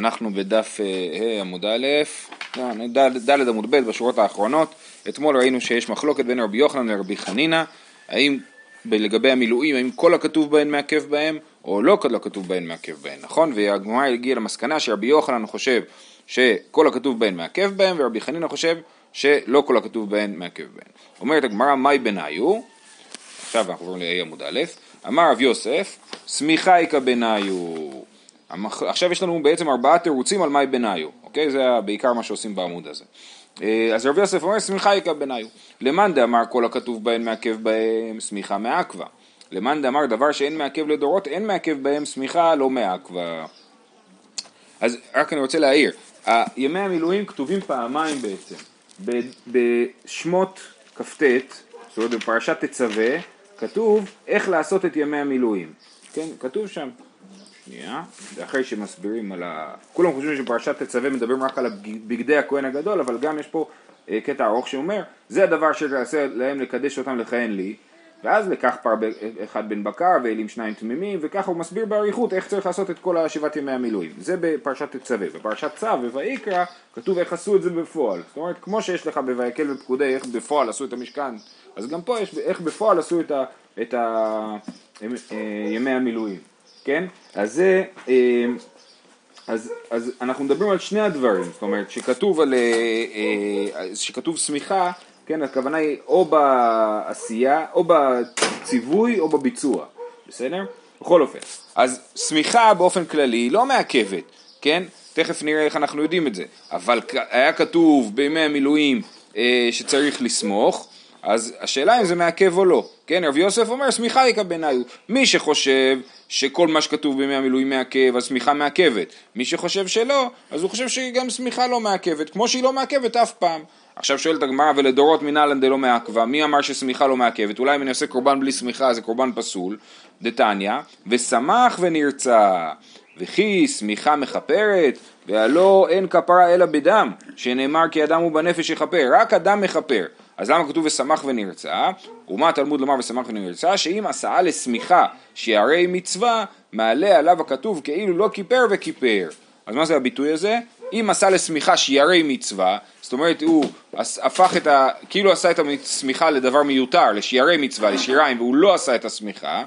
אנחנו בדף ה' עמוד א', ד' עמוד ב' בשורות האחרונות, אתמול ראינו שיש מחלוקת בין רבי יוחנן לרבי חנינא, האם לגבי המילואים, האם כל הכתוב בהן מעכב בהם, או לא כל הכתוב בהן מעכב בהם, נכון? והגמרא הגיעה למסקנה שרבי יוחנן חושב שכל הכתוב בהן מעכב בהם, ורבי חנינא חושב שלא כל הכתוב בהן מעכב בהם. אומרת הגמרא, מהי בניו? עכשיו אנחנו עוברים ל-A עמוד א', אמר רב יוסף, סמיכאיקה בניו. עכשיו יש לנו בעצם ארבעה תירוצים על מאי בניו, אוקיי? זה בעיקר מה שעושים בעמוד הזה. אה, אז רבי יוסף אומר סמיכה יקה בניו. למאן דאמר כל הכתוב בהן מעכב בהם סמיכה מעכבה. למאן דאמר דבר שאין מעכב לדורות אין מעכב בהם סמיכה לא מעכבה. אז רק אני רוצה להעיר, ימי המילואים כתובים פעמיים בעצם. בשמות כ"ט, זאת אומרת בפרשת תצווה, כתוב איך לעשות את ימי המילואים. כן, כתוב שם. שנייה, אחרי שמסבירים על ה... כולם חושבים שפרשת תצווה מדברים רק על בגדי הכהן הגדול, אבל גם יש פה אה, קטע ארוך שאומר, זה הדבר שתעשה להם לקדש אותם לכהן לי, ואז לקח פר אחד בן בקר ואלים שניים תמימים, וככה הוא מסביר באריכות איך צריך לעשות את כל השבעת ימי המילואים. זה בפרשת תצווה. בפרשת צו ובויקרא כתוב איך עשו את זה בפועל. זאת אומרת, כמו שיש לך בויקל ופקודי איך בפועל עשו את המשכן, אז גם פה יש איך בפועל עשו את, ה, את ה, אה, ימי המילואים. כן? אז זה, אה, אז, אז אנחנו מדברים על שני הדברים, זאת אומרת שכתוב על, אה, אה, שכתוב סמיכה, כן, הכוונה היא או בעשייה, או בציווי, או בביצוע, בסדר? בכל אופן, אז סמיכה באופן כללי לא מעכבת, כן? תכף נראה איך אנחנו יודעים את זה, אבל היה כתוב בימי המילואים שצריך לסמוך, אז השאלה אם זה מעכב או לא, כן, רבי יוסף אומר סמיכה יקה בעיניו, מי שחושב שכל מה שכתוב בימי המילואים מעכב, אז סמיכה מעכבת, מי שחושב שלא, אז הוא חושב שגם סמיכה לא מעכבת, כמו שהיא לא מעכבת אף פעם. עכשיו שואלת הגמרא ולדורות מנהלן דלא מעכבה, מי אמר שסמיכה לא מעכבת? אולי אם אני עושה קורבן בלי סמיכה זה קורבן פסול, דתניא, ושמח ונרצה, וכי סמיכה מכפרת, והלא אין כפרה אלא בדם, שנאמר כי אדם הוא בנפש יכפר, רק אדם מכפר. אז למה כתוב ושמח ונרצה? ומה התלמוד לומר ושמח ונרצה? שאם עשאה לשמיכה שיערי מצווה, מעלה עליו הכתוב כאילו לא כיפר וכיפר. אז מה זה הביטוי הזה? אם עשה לשמיכה שיערי מצווה, זאת אומרת הוא הפך את ה... כאילו עשה את השמיכה לדבר מיותר, לשיערי מצווה, לשיריים, והוא לא עשה את השמיכה,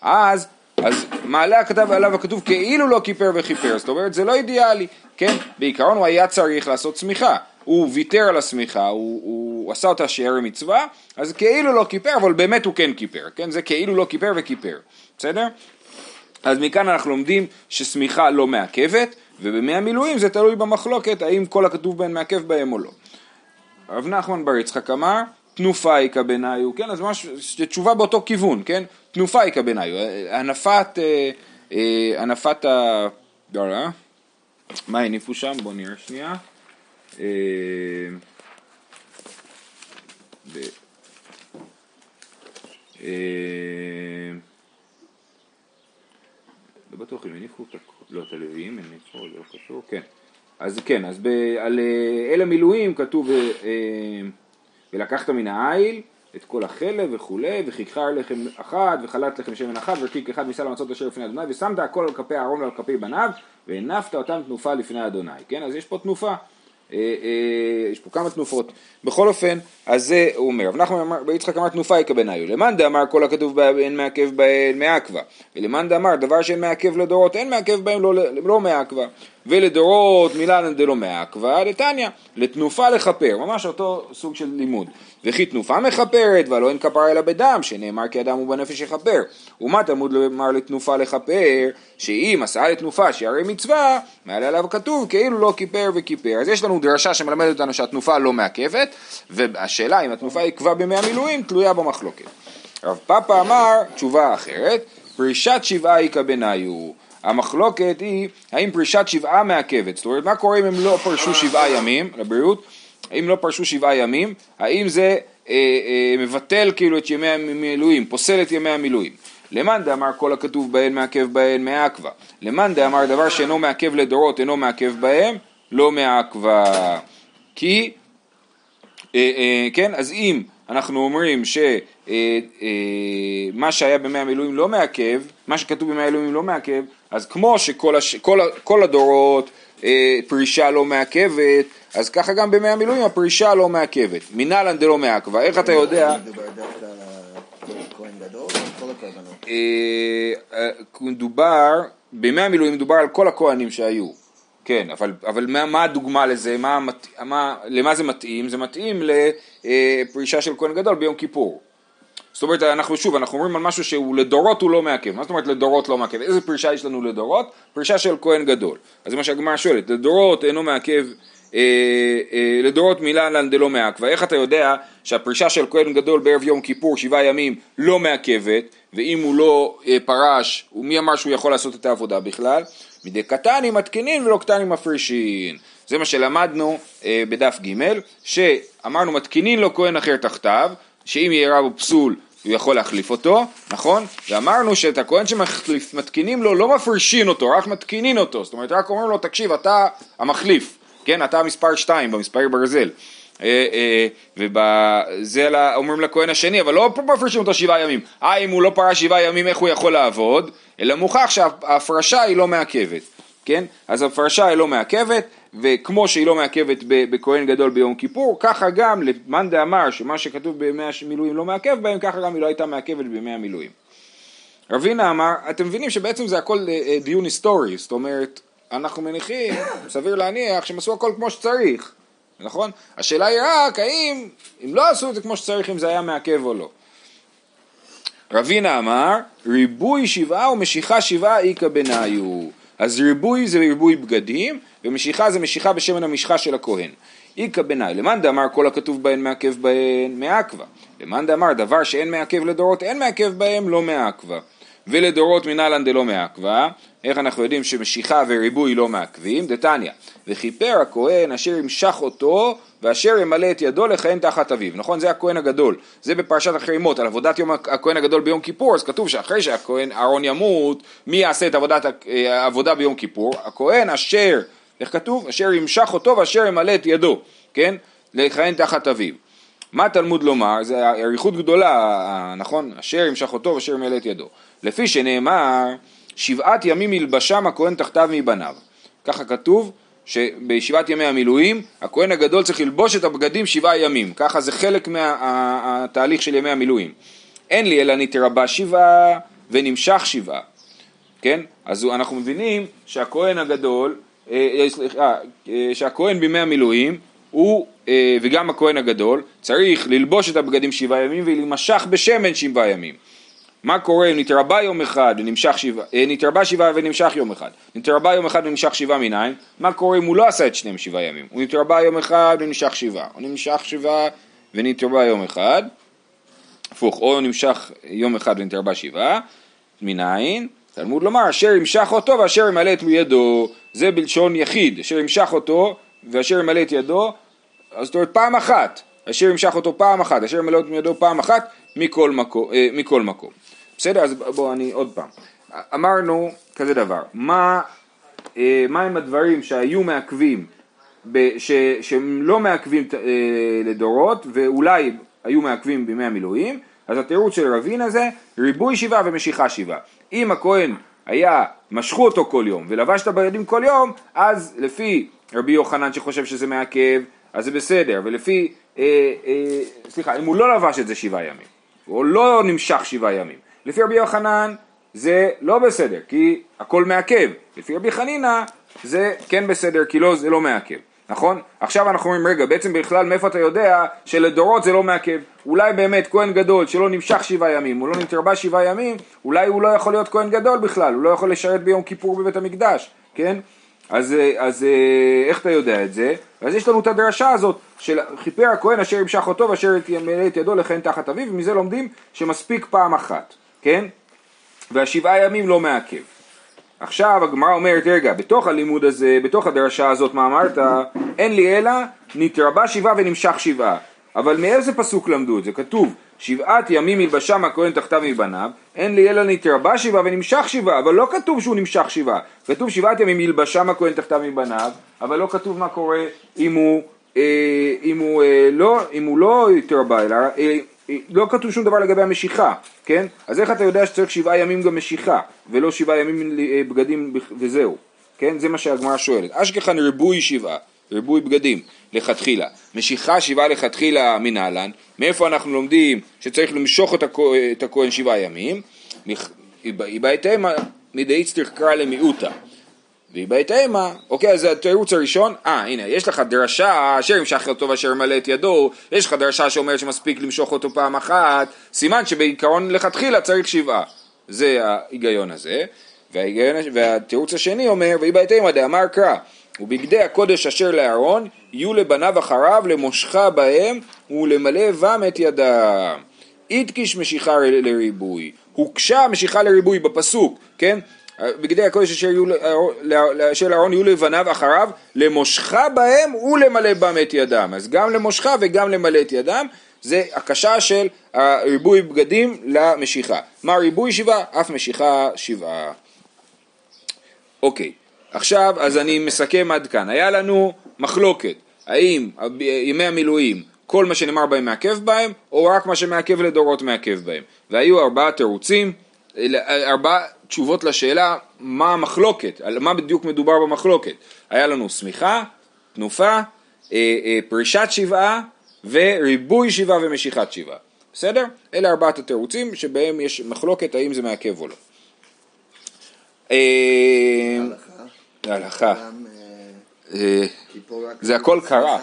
אז אז מעלה הכתב עליו הכתוב כאילו לא כיפר וכיפר, זאת אומרת זה לא אידיאלי, כן? בעיקרון הוא היה צריך לעשות שמיכה, הוא ויתר על השמיכה, הוא, הוא עשה אותה שיער מצווה, אז כאילו לא כיפר, אבל באמת הוא כן כיפר, כן? זה כאילו לא כיפר וכיפר, בסדר? אז מכאן אנחנו לומדים ששמיכה לא מעכבת, ובימי המילואים זה תלוי במחלוקת האם כל הכתוב בהן מעכב בהם או לא. רב נחמן בר יצחק אמר, תנופה איכא בניו, כן? אז ממש תשובה באותו כיוון, כן? תנופה איכא בניו, הנפת, אה, אה, הנפת ה... לא, לא, מה הניפו שם? בואו נראה שנייה. אה, לא בטוח אם הניפו לא את הלוויים, הניפו, לא קשור, כן. אז כן, אז ב, על אל המילואים כתוב ולקחת מן העיל את כל החלב וכולי, וכיכר לחם אחד, וחלת לחם שמן אחד, וקיק אחד מסל המצות אשר לפני אדוני, ושמת הכל על כפי אהרון ועל כפי בניו, והנפת אותם תנופה לפני אדוני, כן? אז יש פה תנופה. אה, אה, יש פה כמה תנופות. בכל אופן, אז זה הוא אומר. רב נחמן ביצחק אמר תנופה יקבניו. למאן דאמר כל הכתוב אין מעכב בהן מעכבה. ולמאן דאמר דבר שאין מעכב לדורות אין מעכב בהם לא, לא מעכבה. ולדורות מילן דלא מעכבה דתניא. לתנופה לכפר. ממש אותו סוג של לימוד. וכי תנופה מכפרת והלא אין כפר אלא בדם שנאמר כי אדם הוא בנפש יכפר. ומה תלמוד לומר לתנופה לכפר שאם עשה לתנופה שהרי מצווה מעלה עליו כתוב כאילו לא כיפר וכיפר. אז יש לנו דרשה שמלמדת אותנו שהתנופה לא מעכבת והשאלה אם התנופה עיכבה בימי המילואים תלויה במחלוקת. רב פאפה אמר תשובה אחרת פרישת שבעה איכא בניו המחלוקת היא האם פרישת שבעה מעכבת זאת אומרת מה קורה אם הם לא פרשו שבעה ימים? לבריאות אם לא פרשו שבעה ימים האם זה אה, אה, מבטל כאילו את ימי המילואים פוסל את ימי המילואים? למאן דאמר כל הכתוב בהן מעכב בהן מעכבה. למאן דאמר דבר שאינו מעכב לדורות אינו מעכב בהם לא מעכבה. כי אה, אה, כן אז אם אנחנו אומרים שמה אה, אה, שהיה בימי המילואים לא מעכב, מה שכתוב בימי המילואים לא מעכב, אז כמו שכל הש... כל, כל הדורות אה, פרישה לא מעכבת, אז ככה גם בימי המילואים הפרישה לא מעכבת. מנהלן דלא מעכבה, איך אתה יודע? מדובר, בימי המילואים מדובר על כל הכהנים שהיו, כן, אבל, אבל מה, מה הדוגמה לזה, מה, מה, למה זה מתאים? זה מתאים לפרישה של כהן גדול ביום כיפור. זאת אומרת, אנחנו שוב, אנחנו אומרים על משהו שהוא לדורות הוא לא מעכב. מה זאת אומרת לדורות לא מעכב? איזה פרישה יש לנו לדורות? פרישה של כהן גדול. אז זה מה שהגמרא שואלת, לדורות אינו מעכב, אה, אה, לדורות מילה לן דלא מעכבה. איך אתה יודע שהפרישה של כהן גדול בערב יום כיפור, שבעה ימים, לא מעכבת, ואם הוא לא אה, פרש, מי אמר שהוא יכול לעשות את העבודה בכלל? מדי קטנים מתקינין ולא קטנים מפרישין. זה מה שלמדנו אה, בדף ג', שאמרנו מתקינין לו כהן אחר תחתיו, שאם יהיה רב פסול הוא יכול להחליף אותו, נכון? ואמרנו שאת הכהן שמתקינים לו לא מפרישין אותו, רק מתקינין אותו, זאת אומרת רק אומרים לו תקשיב אתה המחליף, כן? אתה המספר 2 במספר ברזל. אה, אה, וזה אומרים לכהן השני, אבל לא מפרישים אותו שבעה ימים. אה, אם הוא לא פרש שבעה ימים, איך הוא יכול לעבוד? אלא מוכח שההפרשה היא לא מעכבת, כן? אז ההפרשה היא לא מעכבת, וכמו שהיא לא מעכבת בכהן גדול ביום כיפור, ככה גם למאן דאמר שמה שכתוב בימי המילואים לא מעכב בהם, ככה גם היא לא הייתה מעכבת בימי המילואים. רבינה אמר, אתם מבינים שבעצם זה הכל אה, אה, דיון היסטורי, זאת אומרת, אנחנו מניחים, סביר להניח, שהם עשו הכל כמו שצריך, נכון? השאלה היא רק האם, אם לא עשו את זה כמו שצריך, אם זה היה מעכב או לא. רבינה אמר, ריבוי שבעה ומשיכה שבעה איכא בניו. אז ריבוי זה ריבוי בגדים, ומשיכה זה משיכה בשמן המשחה של הכהן. איכא בנאי, למאן דאמר כל הכתוב בהן מעכב בהן מעכבה. למאן דאמר דבר שאין מעכב לדורות אין מעכב בהם לא מעכבה. ולדורות מנהלן דלא מעכבה, איך אנחנו יודעים שמשיכה וריבוי לא מעכבים? דתניא, וכיפר הכהן אשר ימשך אותו ואשר ימלא את ידו לכהן תחת אביו, נכון? זה הכהן הגדול, זה בפרשת אחרי מות, על עבודת יום הכהן הגדול ביום כיפור, אז כתוב שאחרי שהכהן אהרון ימות, מי יעשה את עבודת, אה, העבודה ביום כיפור? הכהן אשר, איך כתוב? אשר ימשך אותו ואשר ימלא את ידו, כן? לכהן תחת אביו. מה תלמוד לומר? זה אריכות גדולה, נכון? אשר ימשך אותו ואשר ימלא את ידו. לפי שנאמר, שבעת ימים ילבשם הכהן תחתיו מבניו. ככה כתוב, שבישיבת ימי המילואים הכהן הגדול צריך ללבוש את הבגדים שבעה ימים, ככה זה חלק מהתהליך מה, של ימי המילואים. אין לי אלא נתרבה שבעה ונמשך שבעה, כן? אז אנחנו מבינים שהכהן הגדול, אה, אה, סליחה, אה, שהכהן בימי המילואים הוא, וגם הכהן הגדול, צריך ללבוש את הבגדים שבעה ימים ולהימשך בשמן שבעה ימים. מה קורה אם נתרבה יום אחד ונמשך שבעה, אה, נתרבה שבעה ונמשך יום אחד, נתרבה יום אחד ונמשך שבעה מניין, מה קורה אם הוא לא עשה את שניהם שבעה ימים, הוא נתרבה יום אחד ונמשך שבעה, הוא נמשך שבעה ונתרבה יום אחד, הפוך, או נמשך יום אחד ונתרבה שבעה, מניין, תלמוד לומר, אשר ימשך אותו ואשר ימלא את ידו, זה בלשון יחיד, אשר ימשך אותו ואשר ימלא את ידו, אז זאת אומרת פעם אחת, אשר ימשך אותו פעם אחת, אשר ימלא את ידו פעם אחת, מכל מקום. אה, מכל מקום. בסדר? אז בואו אני עוד פעם. אמרנו כזה דבר, מה, אה, מה הם הדברים שהיו מעכבים, ש, שהם לא מעכבים אה, לדורות ואולי היו מעכבים בימי המילואים, אז התירוץ של רבינה זה ריבוי שבעה ומשיכה שבעה. אם הכהן היה, משכו אותו כל יום ולבש את הבגדים כל יום, אז לפי רבי יוחנן שחושב שזה מעכב, אז זה בסדר, ולפי, אה, אה, סליחה, אם הוא לא לבש את זה שבעה ימים, הוא לא נמשך שבעה ימים, לפי רבי יוחנן זה לא בסדר, כי הכל מעכב. לפי רבי חנינא זה כן בסדר, כי לא, זה לא מעכב. נכון? עכשיו אנחנו אומרים, רגע, בעצם בכלל מאיפה אתה יודע שלדורות זה לא מעכב? אולי באמת כהן גדול שלא נמשך שבעה ימים, הוא לא נתרבה שבעה ימים, אולי הוא לא יכול להיות כהן גדול בכלל, הוא לא יכול לשרת ביום כיפור בבית המקדש, כן? אז, אז איך אתה יודע את זה? אז יש לנו את הדרשה הזאת של חיפר הכהן אשר ימשך אותו ואשר ימלא את ידו לכהן תחת אביו, ומזה לומדים שמספיק פעם אחת. כן? והשבעה ימים לא מעכב. עכשיו הגמרא אומרת, רגע, בתוך הלימוד הזה, בתוך הדרשה הזאת, מה אמרת? אין לי אלא נתרבה שבעה ונמשך שבעה. אבל מאיזה פסוק למדו את זה? כתוב, שבעת ימים ילבשם הכהן תחתיו מבניו, אין לי אלא נתרבה שבעה ונמשך שבעה, אבל לא כתוב שהוא נמשך שבעה. כתוב שבעת ימים ילבשם הכהן תחתיו מבניו, אבל לא כתוב מה קורה אם הוא, אה, אם הוא, אה, לא, אם הוא לא התרבה, אלא אה, לא כתוב שום דבר לגבי המשיכה, כן? אז איך אתה יודע שצריך שבעה ימים גם משיכה, ולא שבעה ימים אה, בגדים וזהו, כן? זה מה שהגמרא שואלת. אשכחן ריבוי שבעה, ריבוי בגדים, לכתחילה. משיכה שבעה לכתחילה מנהלן, מאיפה אנחנו לומדים שצריך למשוך את, הכו, את הכהן שבעה ימים? איבאיתמה מדאיצטריך קרא למיעוטה. ואיבאיתמה, אוקיי, אז התירוץ הראשון, אה, הנה, יש לך דרשה אשר ימשך אותו ואשר מלא את ידו, יש לך דרשה שאומרת שמספיק למשוך אותו פעם אחת, סימן שבעיקרון לכתחילה צריך שבעה. זה ההיגיון הזה. וההיגיון, והתירוץ השני אומר, ויהי בהתאמה דאמר קרא, ובגדי הקודש אשר לאהרון, יהיו לבניו אחריו למושכה בהם ולמלא בם את ידם. איתקיש משיכה לריבוי, הוקשה משיכה לריבוי בפסוק, כן? בגדי הקודש אשר, יהיו, לאהרון יהיו לבניו אחריו, למושכה בהם ולמלא בם את ידם. אז גם למושכה וגם למלא את ידם, זה הקשה של ריבוי בגדים למשיכה. מה ריבוי שבעה? אף משיכה שבעה. אוקיי, עכשיו אז אני מסכם עד כאן. היה לנו מחלוקת, האם ימי המילואים כל מה שנאמר בהם מעכב בהם, או רק מה שמעכב לדורות מעכב בהם. והיו ארבעה תירוצים, ארבעה תשובות לשאלה מה המחלוקת, על מה בדיוק מדובר במחלוקת. היה לנו שמיכה, תנופה, אה, אה, פרישת שבעה וריבוי שבעה ומשיכת שבעה. בסדר? אלה ארבעת התירוצים שבהם יש מחלוקת האם זה מעכב או לא. אה, להלכה. אה, זה הכל קרה,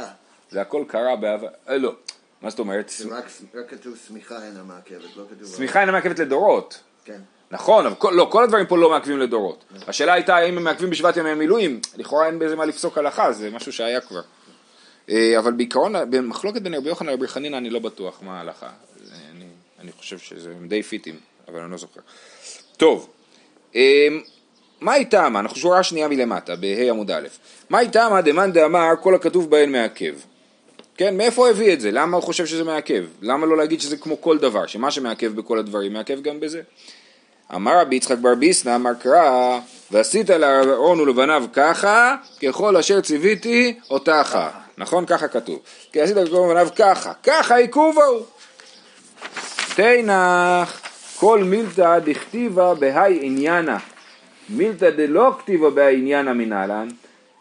זה הכל קרה בעבר, אה, לא, מה זאת אומרת? רק כתוב שמיכה אינה מעכבת, לא כתוב... שמיכה אינה מעכבת לדורות. כן. נכון, אבל לא, כל הדברים פה לא מעכבים לדורות. השאלה הייתה האם הם מעכבים בשבעת ימי מילואים, לכאורה אין בזה מה לפסוק הלכה, זה משהו שהיה כבר. אבל בעיקרון, במחלוקת בין רבי יוחנן לרבי חנינא אני לא בטוח מה ההלכה. אני חושב שזה די פיטים, אבל אני לא זוכר. טוב, מה איתם? אנחנו שורה שנייה מלמטה, בה' עמוד א', מה איתם דמאן דאמר כל הכתוב בהן מעכב? כן, מאיפה הוא הביא את זה? למה הוא חושב שזה מעכב? למה לא להגיד שזה כמו כל דבר, שמה שמעכב בכל הדברים מעכב גם בזה? אמר רבי יצחק בר ביסנא אמר קרא ועשית לארון ולבניו ככה ככל אשר ציוויתי אותך נכון? ככה כתוב כי עשית לארון ולבניו ככה ככה עיכובו תנח כל מילתא דכתיבה בהאי עניינה מילתא דלא כתיבה בעניינה מנהלן,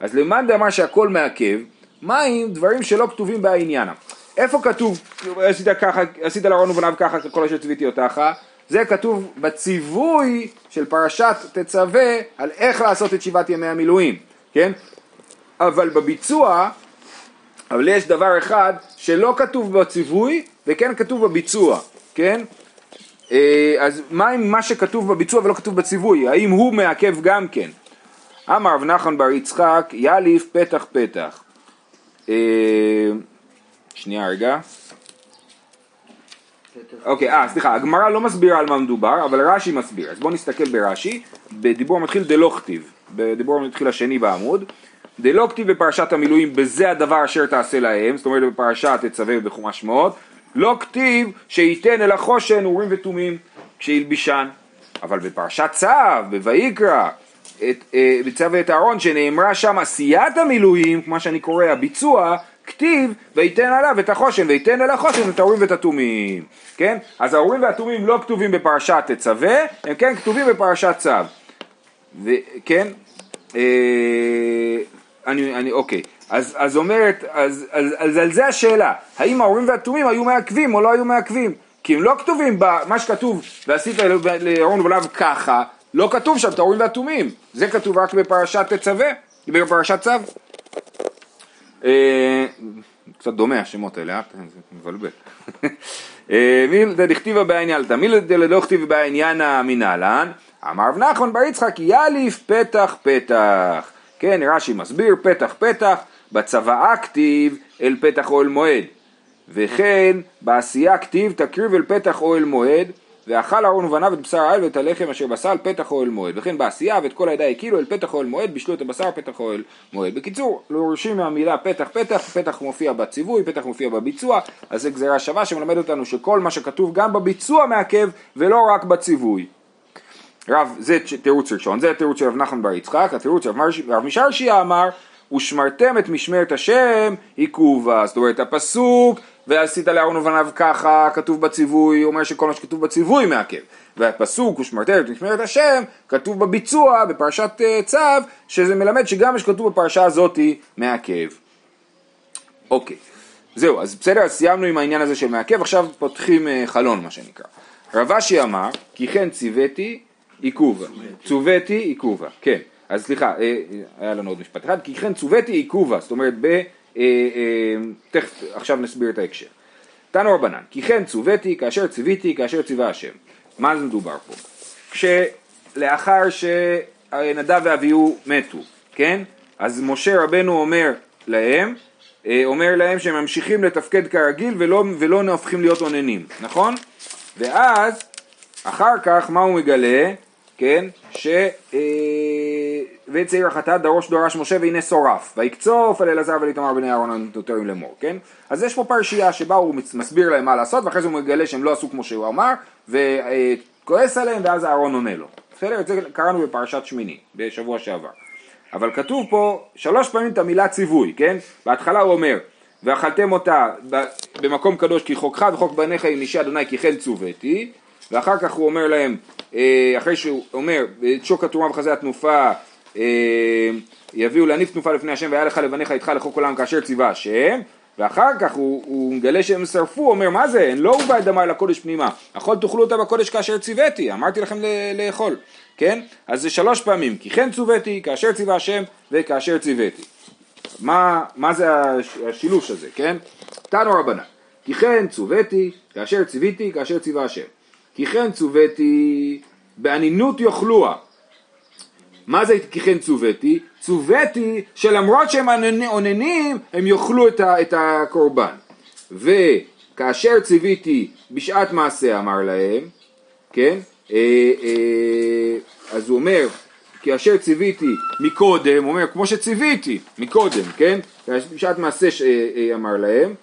אז למאן דאמר שהכל מעכב, מה עם דברים שלא כתובים בעניינה? איפה כתוב, עשית ככה, עשית לארון ובניו ככה כל אשר צוויתי אותך, זה כתוב בציווי של פרשת תצווה על איך לעשות את שבעת ימי המילואים, כן? אבל בביצוע, אבל יש דבר אחד שלא כתוב בציווי וכן כתוב בביצוע, כן? אה, אז מה עם מה שכתוב בביצוע ולא כתוב בציווי? האם הוא מעכב גם כן? אמר רב נחמן בר יצחק, יאליף פתח פתח. אה, שנייה רגע. אוקיי, אה, סליחה, הגמרא לא מסבירה על מה מדובר, אבל רש"י מסביר. אז בואו נסתכל ברש"י, בדיבור המתחיל דלא כתיב, בדיבור המתחיל השני בעמוד. דלא כתיב בפרשת המילואים, בזה הדבר אשר תעשה להם, זאת אומרת בפרשת תצווה בחומש שמות, לא כתיב שייתן אל החושן אורים ותומים כשילבישן. אבל בפרשת צו, בויקרא, אה, בצו את אהרון שנאמרה שם עשיית המילואים, כמו שאני קורא, הביצוע, כתיב וייתן עליו את החושן וייתן אל החושן את האורים ואת התומים, כן? אז האורים והתומים לא כתובים בפרשת תצווה, הם כן כתובים בפרשת צו, וכן? אה, אני, אני, אוקיי, אז, אז אומרת, אז, אז, אז על זה השאלה, האם האורים והתומים היו מעכבים או לא היו מעכבים? כי הם לא כתובים במה שכתוב ועשית לאהרון ולאו ככה, לא כתוב שם את האורים והתומים, זה כתוב רק בפרשת תצווה, בפרשת צו. אה, קצת דומה השמות האלה, אה? זה מבלבל. אה, מילתא דכתיבא בעניינתא, מילתא דלא כתיבא בעניין המנהלן, אמר רב נחמן בר יצחק יאליף פתח פתח. כן, רש"י מסביר פתח פתח, בצוואה כתיב אל פתח אוהל מועד, וכן בעשייה כתיב תקריב אל פתח אוהל מועד, ואכל אהרון ובניו את בשר העל ואת הלחם אשר בסל פתח אוהל מועד, וכן בעשייה ואת כל העדה הקילו אל פתח אוהל מועד, בישלו את הבשר פתח אוהל מועד. בקיצור, להורשים מהמילה פתח פתח, פתח מופיע בציווי, פתח מופיע בביצוע, אז זו גזירה שווה שמלמד אותנו שכל מה שכתוב גם בביצוע מעכב ולא רק בציווי. רב, זה תירוץ ראשון, זה התירוץ של רב נחמן בר יצחק, התירוץ של רב משרשיה אמר ושמרתם את משמרת השם עיכובה, זאת אומרת הפסוק ועשית לאהרון ובניו ככה, כתוב בציווי, אומר שכל מה שכתוב בציווי מעכב. והפסוק ושמרתם את משמרת השם, כתוב בביצוע, בפרשת אה, צו, שזה מלמד שגם מה שכתוב בפרשה הזאתי מעכב. אוקיי, זהו, אז בסדר, אז סיימנו עם העניין הזה של מעכב, עכשיו פותחים אה, חלון מה שנקרא. רב אשי אמר, כי כן ציוויתי עיכובה, צוויתי עיכובה, כן, אז סליחה, אה, אה, היה לנו עוד משפט אחד, כי כן צוויתי עיכובה, זאת אומרת, ב, אה, תכף, עכשיו נסביר את ההקשר. תנו רבנן, כי כן צוויתי כאשר ציוויתי כאשר ציווה השם. מה זה מדובר פה? כשלאחר שנדב ואביהו מתו, כן? אז משה רבנו אומר להם, אומר להם שהם ממשיכים לתפקד כרגיל ולא, ולא הופכים להיות אוננים, נכון? ואז, אחר כך, מה הוא מגלה? כן? ש... אה, וצעיר החטאת דרוש דורש משה והנה שורף, ויקצוף על אלעזר ולאיתמר בני אהרון הנוטרים לאמור, כן? אז יש פה פרשייה שבה הוא מסביר להם מה לעשות, ואחרי זה הוא מגלה שהם לא עשו כמו שהוא אמר, וכועס עליהם, ואז אהרון עונה לו. בסדר? את זה קראנו בפרשת שמיני, בשבוע שעבר. אבל כתוב פה שלוש פעמים את המילה ציווי, כן? בהתחלה הוא אומר, ואכלתם אותה במקום קדוש כי חוקך וחוק בניך עם אישי אדוני כי כן צוויתי, ואחר כך הוא אומר להם, אה, אחרי שהוא אומר, את שוק התרומה וחזה התנופה יביאו להניף תנופה לפני השם והיה לך לבניך איתך לחוק עולם כאשר ציווה השם ואחר כך הוא, הוא מגלה שהם שרפו, הוא אומר מה זה, אין לא הובא את דמי לקודש פנימה, אכול תאכלו אותה בקודש כאשר ציוויתי, אמרתי לכם לאכול, כן? אז זה שלוש פעמים, כי כן צוויתי, כאשר ציווה השם וכאשר ציוויתי. מה, מה זה השילוש הזה, כן? תנו רבנן, כי כן צוויתי, כאשר ציוויתי, כאשר ציווה השם. כי כן צוויתי, באנינות יאכלוה. מה זה כי כן צוויתי? צוויתי שלמרות שהם אוננים, הם יאכלו את, את הקורבן. וכאשר ציוויתי בשעת מעשה אמר להם, כן? אה, אה, אז הוא אומר, כאשר ציוויתי מקודם, הוא אומר כמו שציוויתי מקודם, כן? בשעת מעשה אה, אמר להם,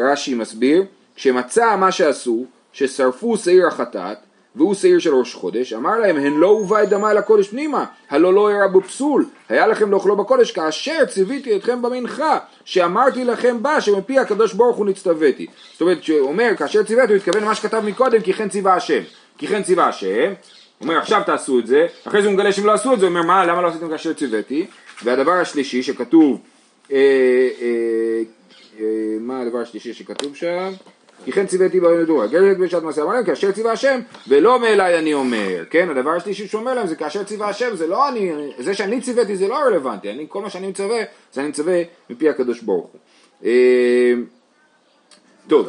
רש"י מסביר, כשמצא מה שעשו, ששרפו שעיר החטאת, והוא שעיר של ראש חודש, אמר להם, הן לא הובא את דמה אל הקודש פנימה, הלא לא ירה בו פסול, היה לכם לאכלו בקודש, כאשר ציוויתי אתכם במנחה, שאמרתי לכם בה, שמפי הקדוש ברוך הוא נצטוויתי. זאת אומרת, כשהוא אומר, כאשר ציוויתי, הוא התכוון למה שכתב מקודם, כי כן ציווה השם. כי כן ציווה השם, אומר, עכשיו תעשו את זה, אחרי זה הוא מגלה שהם לא עשו את זה, הוא אומר, מה, למה לא עשיתם כאשר ציוויתי? והדבר השלישי שכתוב, אה, אה, אה, מה הדבר השלישי שכתוב שם? כי כן ציוויתי באוהל מדורה, גרת בשעת מעשה אמר להם כאשר ציווה השם ולא מאליי אני אומר, כן, הדבר השלישי שהוא אומר להם זה כאשר ציווה השם, זה לא אני, זה שאני ציוויתי זה לא רלוונטי, אני, כל מה שאני מצווה זה אני מצווה מפי הקדוש ברוך הוא. אה, טוב,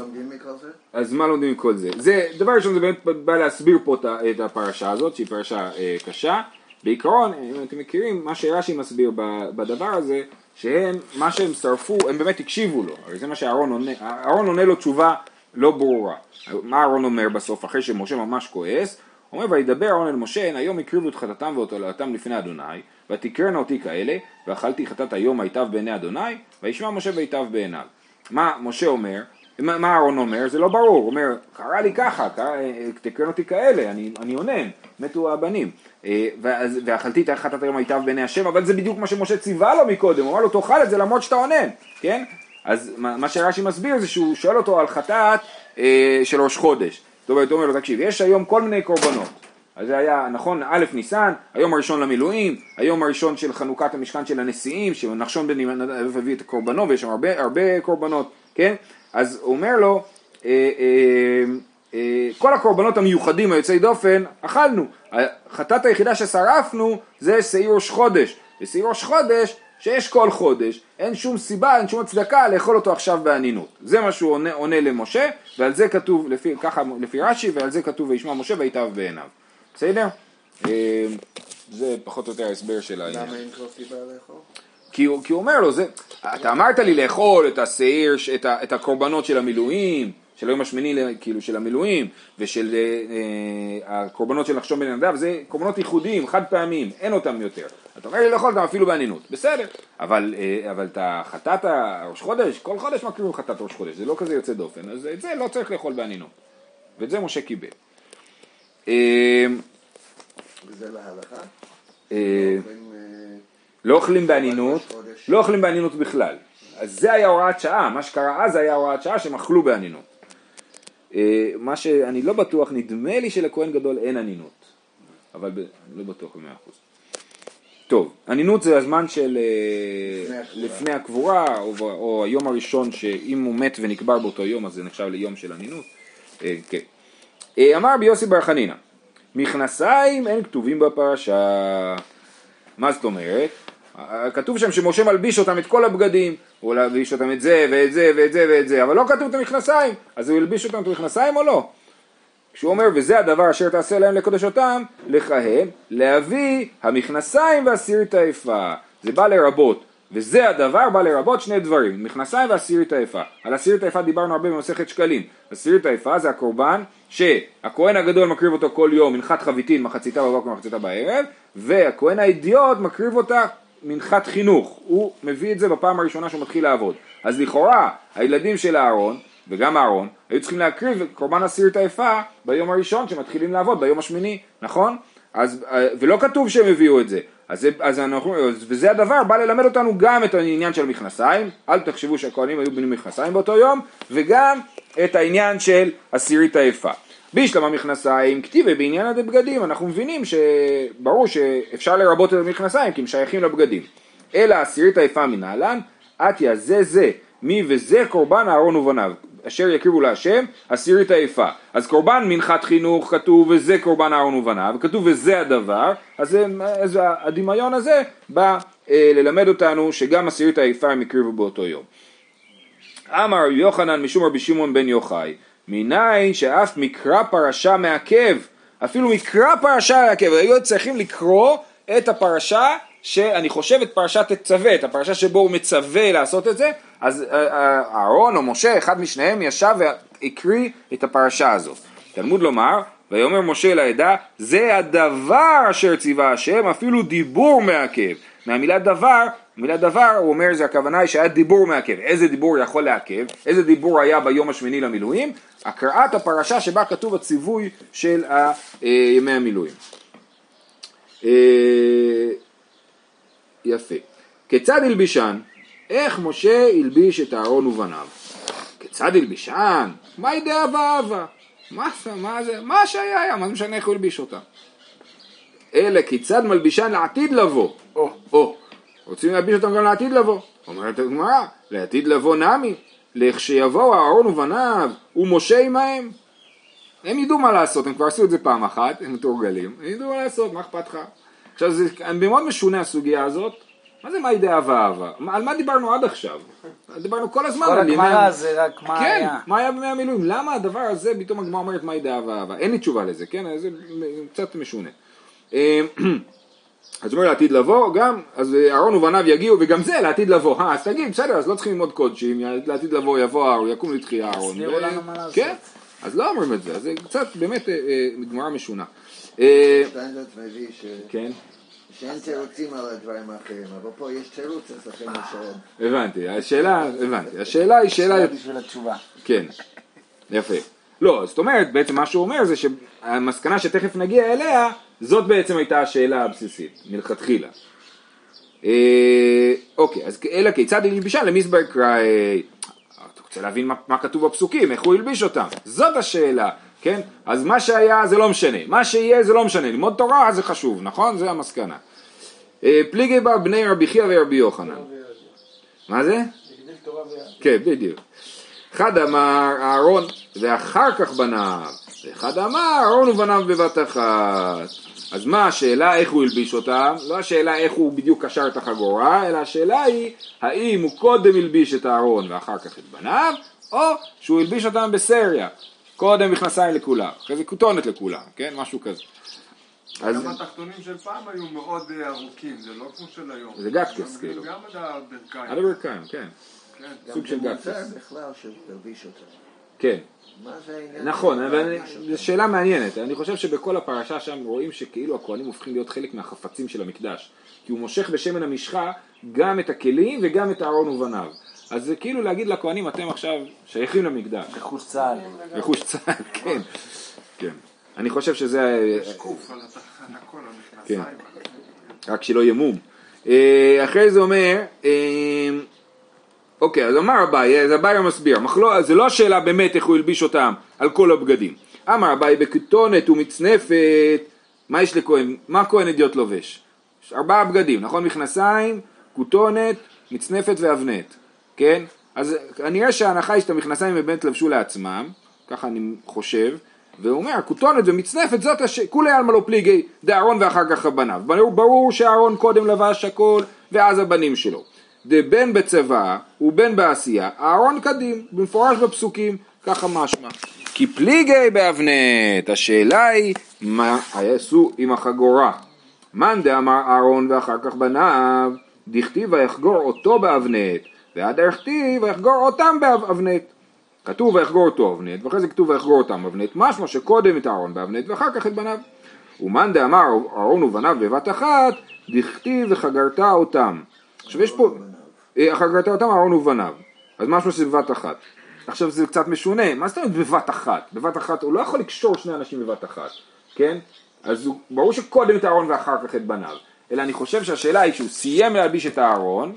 אז מה לומדים מכל זה? זה, דבר ראשון זה באמת בא להסביר פה את הפרשה הזאת, שהיא פרשה אה, קשה. בעיקרון, אם אתם מכירים, מה שרש"י מסביר בדבר הזה, שהם, מה שהם שרפו, הם באמת הקשיבו לו, הרי זה מה שאהרון עונה, אהרון עונה לו תשובה לא ברורה. מה אהרון אומר בסוף, אחרי שמשה ממש כועס? אומר, וידבר אהרון אל משה, היום הקריבו את חטאתם ועולתם לפני אדוני, ותקרנה אותי כאלה, ואכלתי חטאת היום היטב בעיני אדוני, וישמע משה ויטב בעיניו. מה משה אומר? מה אהרון אומר? זה לא ברור, הוא אומר, קרה לי ככה, תקרן אותי כאלה, אני, אני אונן, מתו הבנים. אה, ואכלתי את חטאת היום היטב בעיני השם, אבל זה בדיוק מה שמשה ציווה לו מקודם, הוא אמר לו תאכל את זה למרות שאתה אונן, כן? אז מה שרש"י מסביר זה שהוא שואל אותו על חטאת אה, של ראש חודש. זאת אומרת, הוא אומר לו, תקשיב, יש היום כל מיני קורבנות. אז זה היה, נכון, א' ניסן, היום הראשון למילואים, היום הראשון של חנוכת המשכן של הנשיאים, שנחשון בן נדב הביא את הקורבנות, ויש שם הרבה, הרבה קורבנות, כן? אז הוא אומר לו, אה, אה, אה, כל הקורבנות המיוחדים היוצאי דופן, אכלנו. החטאת היחידה ששרפנו זה שעיר ראש חודש. ושעיר ראש חודש שיש כל חודש, אין שום סיבה, אין שום הצדקה לאכול אותו עכשיו באנינות. זה מה שהוא עונה, עונה למשה, ועל זה כתוב, לפי, ככה לפי רש"י, ועל זה כתוב וישמע משה ויטב בעיניו. בסדר? אה, זה פחות או יותר ההסבר של העניין. למה אין כל סיבה לאכול? כי הוא, כי הוא אומר לו, זה, אתה אמרת לי לאכול את השעיר, את, ה, את הקורבנות של המילואים, של היום השמיני, כאילו של המילואים, ושל אה, אה, הקורבנות של נחשון בן נדב, זה קורבנות ייחודיים, חד פעמים, אין אותם יותר. אתה אומר לי לאכול אותם אפילו באנינות, בסדר, אבל, אה, אבל אתה חטאת ראש חודש, כל חודש מקריבים חטאת ראש חודש, זה לא כזה יוצא דופן, אז את זה לא צריך לאכול באנינות. ואת זה משה קיבל. אה, וזה להלכה? אה, לא אוכלים באנינות, לא אוכלים באנינות בכלל. אז זה היה הוראת שעה, מה שקרה אז היה הוראת שעה שהם אכלו באנינות. אה, מה שאני לא בטוח, נדמה לי שלכהן גדול אין אנינות, אבל ב... אני לא בטוח במאה אחוז. טוב, אנינות זה הזמן של אה, לפני הקבורה, או, או היום הראשון שאם הוא מת ונקבר באותו יום אז זה נחשב ליום של אנינות. אה, כן. אמר רבי יוסי בר חנינא, מכנסיים אין כתובים בפרשה. מה זאת אומרת? כתוב שם שמשה מלביש אותם את כל הבגדים, הוא מלביש אותם את זה ואת זה ואת זה ואת זה, אבל לא כתוב את המכנסיים, אז הוא הלביש אותם את המכנסיים או לא? כשהוא אומר וזה הדבר אשר תעשה להם לקדש אותם, לכהן, להביא המכנסיים והסירית היפה. זה בא לרבות, וזה הדבר בא לרבות שני דברים, מכנסיים והסירית היפה. על הסירית היפה דיברנו הרבה במסכת שקלים. הסירית היפה זה הקורבן שהכהן הגדול מקריב אותו כל יום מנחת חביתין מחציתה בבוקר ומחציתה בערב, והכהן האידיוט מקריב אותה מנחת חינוך. הוא מביא את זה בפעם הראשונה שהוא מתחיל לעבוד. אז לכאורה הילדים של אהרון וגם אהרון, היו צריכים להקריב את קורבן הסירית היפה ביום הראשון שמתחילים לעבוד, ביום השמיני, נכון? אז, אה, ולא כתוב שהם הביאו את זה. אז, אז אנחנו, וזה הדבר, בא ללמד אותנו גם את העניין של מכנסיים, אל תחשבו שהכהנים היו בני מכנסיים באותו יום, וגם את העניין של הסירית היפה. בישלמה מכנסיים, כתיבה בעניין הבגדים, אנחנו מבינים שברור שאפשר לרבות את המכנסיים כי הם שייכים לבגדים. אלא הסירית היפה מנהלן, עטיה זה זה, מי וזה קורבן אהרון ובניו. אשר יקריבו להשם, הסירית היפה. אז קורבן מנחת חינוך כתוב וזה קורבן אהרון ובניו, כתוב וזה הדבר, אז, אז הדמיון הזה בא אה, ללמד אותנו שגם הסירית היפה הם הקריבו באותו יום. אמר יוחנן משום רבי שמעון בן יוחאי, מניין שאף מקרא פרשה מעכב, אפילו מקרא פרשה מעכב, היו צריכים לקרוא את הפרשה שאני חושב את פרשת תצווה, את הפרשה שבו הוא מצווה לעשות את זה, אז אה, אה, אהרון או משה, אחד משניהם ישב והקריא את הפרשה הזאת. תלמוד לומר, ויאמר משה לעדה, זה הדבר אשר ציווה השם, אפילו דיבור מעכב. מהמילה דבר, מילה דבר, הוא אומר, זה הכוונה היא שהיה דיבור מעכב. איזה דיבור יכול לעכב? איזה דיבור היה ביום השמיני למילואים? הקראת הפרשה שבה כתוב הציווי של ה- אה, ימי המילואים. אה, יפה. כיצד הלבישן? איך משה הלביש את אהרון ובניו? כיצד הלבישן? מה ידעה ואהבה? מה, מה זה? מה שהיה היה, מה זה משנה איך הוא הלביש אותה? אלא כיצד מלבישן לעתיד לבוא? או, או, רוצים להלביש אותם גם לעתיד לבוא. אומרת הגמרא, לעתיד לבוא נמי, לכשיבואו אהרון ובניו ומשה עמהם. הם ידעו מה לעשות, הם כבר עשו את זה פעם אחת, הם מתורגלים, הם ידעו מה לעשות, מה אכפת לך? עכשיו זה מאוד משונה הסוגיה הזאת, מה זה מה ידי אהבה אהבה? מה- על מה דיברנו עד עכשיו? דיברנו כל הזמן כל על ימי הגמרא המ- זה רק מה כן, היה. מה היה בימי המילואים? למה הדבר הזה פתאום הגמרא אומרת מה ידי אהבה אהבה? אין לי תשובה לזה, כן? זה קצת משונה. אה, אז אומר לעתיד לבוא, גם, אז אה, אהרון ובניו יגיעו, וגם זה לעתיד לבוא. אה, אז תגיד, בסדר, אז לא צריכים ללמוד קודשים, לעתיד לבוא יבוא אהרון, יקום לתחייה אהרון. הסבירו ו- לנו מה לעשות. כן, אז לא אומרים את זה, אז זה קצת באמת אה, אה, גמרא משונה. אה, סטנדרט מביא ש- כן, שאין תירוצים על הדברים האחרים, אבל פה יש תירוץ אצלכם לשלם. הבנתי, השאלה, הבנתי, השאלה היא שאלה שאלה בשביל התשובה. כן, יפה. לא, זאת אומרת, בעצם מה שהוא אומר זה שהמסקנה שתכף נגיע אליה, זאת בעצם הייתה השאלה הבסיסית, מלכתחילה. אה, אוקיי, אז אלא כיצד הלבישה למזבר קראי? אתה רוצה להבין מה, מה כתוב בפסוקים, איך הוא הלביש אותם? זאת השאלה, כן? אז מה שהיה זה לא משנה, מה שיהיה זה לא משנה, ללמוד תורה זה חשוב, נכון? זה המסקנה. אה, פליגי בר בני רבי חייא ורבי יוחנן. מה זה? כן, בדיוק. אחד אמר אהרון ואחר כך בניו, ואחד אמר אהרון ובניו בבת אחת. אז מה השאלה איך הוא הלביש אותם? לא השאלה איך הוא בדיוק קשר את החגורה, אלא השאלה היא האם הוא קודם הלביש את אהרון ואחר כך את בניו, או שהוא הלביש אותם בסריה, קודם מכנסיים לכולם, אחרי זה כותונת לכולם, כן? משהו כזה. אז גם התחתונים של פעם היו מאוד אה, ארוכים, זה לא כמו של היום. זה גם- כאילו. גם עד הברכיים. על הברכיים, כן, כן. סוג של גם גקטס. מותר בכלל שתלביש אותם. כן. מה זה העניין? נכון, אבל? זו שאלה מעניינת, אני חושב שבכל הפרשה שם רואים שכאילו הכהנים הופכים להיות חלק מהחפצים של המקדש, כי הוא מושך בשמן המשחה גם את הכלים וגם את אהרון ובניו, אז זה כאילו להגיד לכהנים אתם עכשיו שייכים למקדש, רכוש צה"ל. רכוש צה"ל, כן, כן, אני חושב שזה, יש קוף על התח- על הכל, כן. המכנסיים. רק שלא יהיה מום. אה, אחרי זה אומר, אה, אוקיי, אז אמר אביי, אז אביי מסביר, מחלו, זה לא השאלה באמת איך הוא הלביש אותם על כל הבגדים. אמר אביי בכתונת ומצנפת, מה יש לכהן, מה הכהן אדיוט לובש? יש ארבעה בגדים, נכון? מכנסיים, כותונת, מצנפת ואבנט, כן? אז כנראה שההנחה היא שאת המכנסיים באמת לבשו לעצמם, ככה אני חושב, והוא אומר, כותונת ומצנפת זאת הש... כולי עלמא לא פליגי דאהרון ואחר כך הבניו. ברור שאהרון קודם לבש הכל ואז הבנים שלו. דבן בצבא ובין בעשייה, אהרון קדים, במפורש בפסוקים, ככה משמע. כי פליגי באבנט, השאלה היא, מה יעשו עם החגורה? מאן דאמר אהרון ואחר כך בניו, דכתיב ויחגור אותו באבנט, ועד דכתיב ויחגור אותם באבנט. כתוב ויחגור אותו אבנט, ואחרי זה כתוב ויחגור אותם אבנט, משמע שקודם את אהרון באבנט ואחר כך את בניו. ומאן דאמר אהרון ובניו בבת אחת, דכתיב וחגרת אותם. עכשיו יש פה, אה, חגרת אותם אהרון ובניו, אז משמע שזה בבת אחת. עכשיו זה קצת משונה, מה זאת אומרת בבת אחת? בבת אחת הוא לא יכול לקשור שני אנשים בבת אחת, כן? אז הוא, ברור שקודם את אהרון ואחר כך את בניו, אלא אני חושב שהשאלה היא שהוא סיים להלביש את האהרון,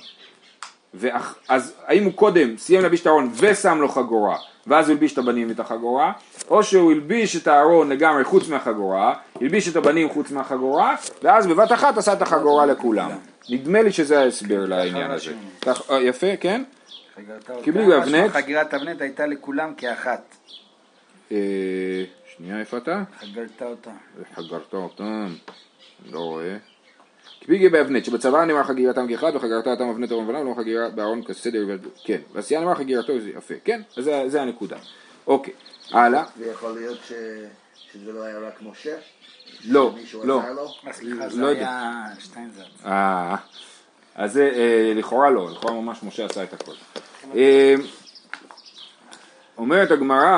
ואח, אז האם הוא קודם סיים להלביש את הארון ושם לו חגורה ואז הוא הלביש את הבנים ואת החגורה או שהוא הלביש את הארון לגמרי חוץ מהחגורה הלביש את הבנים חוץ מהחגורה ואז בבת אחת עשה את החגורה לכולם נדמה לי שזה ההסבר לעניין הזה כך, אה, יפה כן? קיבלו אבנט. חגירת אבנט הייתה לכולם כאחת. אה, שנייה איפה אתה? חגרת אותה. חגרת אותם לא רואה פיגי באבנט, שבצבא נאמר חגירתם כאחד וחגרת אותם אבנט ארון ולם, לא חגירה בארון כסדר, כן, ועשייה נאמר חגירתו זה יפה, כן, אז זה, זה הנקודה. אוקיי, הלאה. ויכול להיות ש... שזה לא היה רק משה? לא, לא. סליחה, לא זה יודע. היה שטיינזרץ. אה, אז זה אה, לכאורה לא, לכאורה ממש משה עשה את הכל. אה, אומרת הגמרא,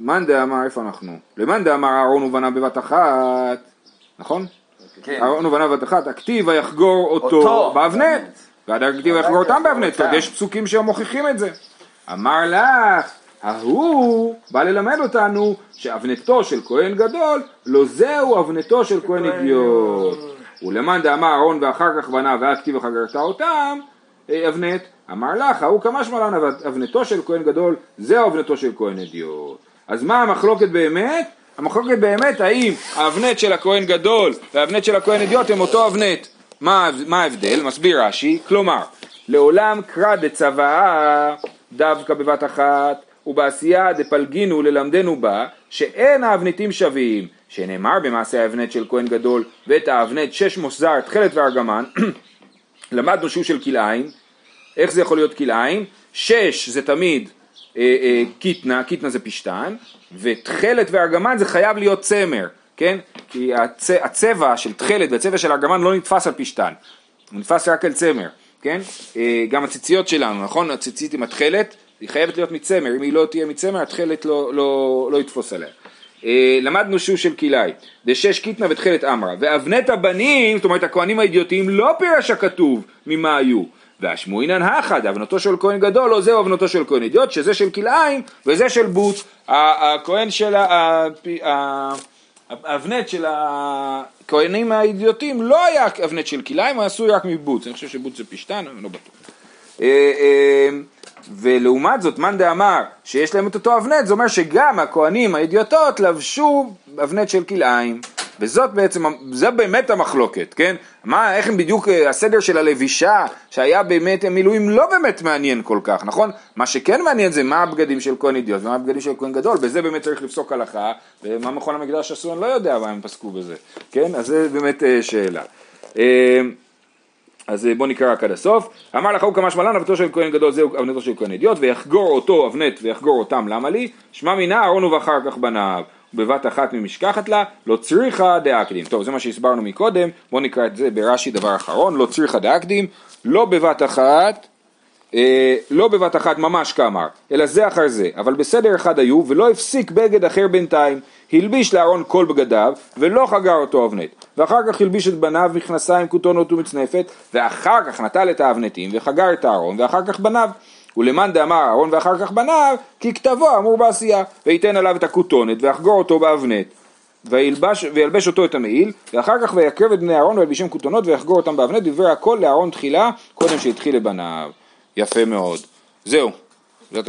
מאן דאמר, איפה אנחנו? למאן דאמר אהרון ובניו בבת אחת, נכון? כן. אהרון ובניו בבת אחת, הכתיב ויחגור אותו. באבנט, ועד הכתיב ויחגור אותם באבנט, אותם. יש פסוקים שמוכיחים את זה. אמר לך, ההוא בא ללמד אותנו שאבנתו של כהן גדול, לא זהו אבנתו של כהן אדיוט. ולמאן דאמר אהרון ואחר כך בניו והיה כתיב וחגרת אותם, אה, אבנט, אמר לך, ההוא כמשמע לן אבנתו של כהן גדול, זהו אבנתו של כהן אדיוט. אז מה המחלוקת באמת? המחלוקת באמת האם האבנט של הכהן גדול והאבנט של הכהן אדיוט הם אותו אבנט. מה, מה ההבדל? מסביר רש"י, כלומר, לעולם קרא דצוואה דווקא בבת אחת ובעשייה דפלגינו ללמדנו בה שאין האבנטים שווים שנאמר במעשה האבנט של כהן גדול ואת האבנט שש מוסזר תכלת וארגמן למדנו שהוא של כלאיים איך זה יכול להיות כלאיים? שש זה תמיד אה, אה, קיטנה, קיטנה זה פשתן, ותכלת וארגמן זה חייב להיות צמר, כן? כי הצ, הצבע של תכלת והצבע של ארגמן לא נתפס על פשתן, הוא נתפס רק על צמר, כן? אה, גם הציציות שלנו, נכון? הציצית עם התכלת, היא חייבת להיות מצמר, אם היא לא תהיה מצמר, התכלת לא, לא, לא יתפוס עליה. אה, למדנו שהוא של כלאי, דשש קיטנה ותכלת אמרה, ואבנת הבנים, זאת אומרת הכהנים האידיוטיים, לא פירש הכתוב ממה היו, והשמועינן האחד, אבנתו של כהן גדול, או זהו אבנתו של כהן אידיוט, שזה של כלאיים וזה של בוץ, הכהן של ה... האבנט של הכהנים האידיוטים לא היה אבנט של כלאיים, הוא עשוי רק מבוץ, אני חושב שבוץ זה פשתן, אני לא בטוח. אה, אה, ולעומת זאת, מאן דאמר שיש להם את אותו אבנט, זה אומר שגם הכהנים האידיוטות לבשו אבנט של כלאיים. וזאת בעצם, זה באמת המחלוקת, כן? מה, איך הם בדיוק, אה, הסדר של הלבישה, שהיה באמת, המילואים לא באמת מעניין כל כך, נכון? מה שכן מעניין זה מה הבגדים של כהן אידיוט ומה הבגדים של כהן גדול, בזה באמת צריך לפסוק הלכה, ומה מכון המקדש עשו, אני לא יודע מה הם פסקו בזה, כן? אז זה באמת אה, שאלה. אה, אז בוא נקרא רק עד הסוף. אמר לך הוא כמשמע לן אבנתו של כהן גדול זהו אבנתו של כהן אדיוט ויחגור אותו אבנט ויחגור אותם למה לי? שמע מינה אהרון ואחר כך בניו בבת אחת ממשכחת לה לא צריכה דאקדים. טוב זה מה שהסברנו מקודם בוא נקרא את זה ברש"י דבר אחרון לא צריכה דאקדים לא בבת אחת אה, לא בבת אחת ממש כאמר, אלא זה אחר זה, אבל בסדר אחד היו, ולא הפסיק בגד אחר בינתיים, הלביש לארון כל בגדיו, ולא חגר אותו אבנט, ואחר כך הלביש את בניו מכנסיים, כותונות ומצנפת, ואחר כך נטל את האבנטים, וחגר את הארון, ואחר כך בניו. ולמאן דאמר אהרון ואחר כך בניו, כי כתבו אמור בעשייה, וייתן עליו את הכותונת, ויחגור אותו באבנט. וילבש, וילבש אותו את המעיל, ואחר כך ויקרב את בני אהרון וילבישם כותונות ויחגור אותם באבני, דיבר הכל לאהרון תחילה, קודם שהתחיל לבניו. יפה מאוד. זהו. זאת השם.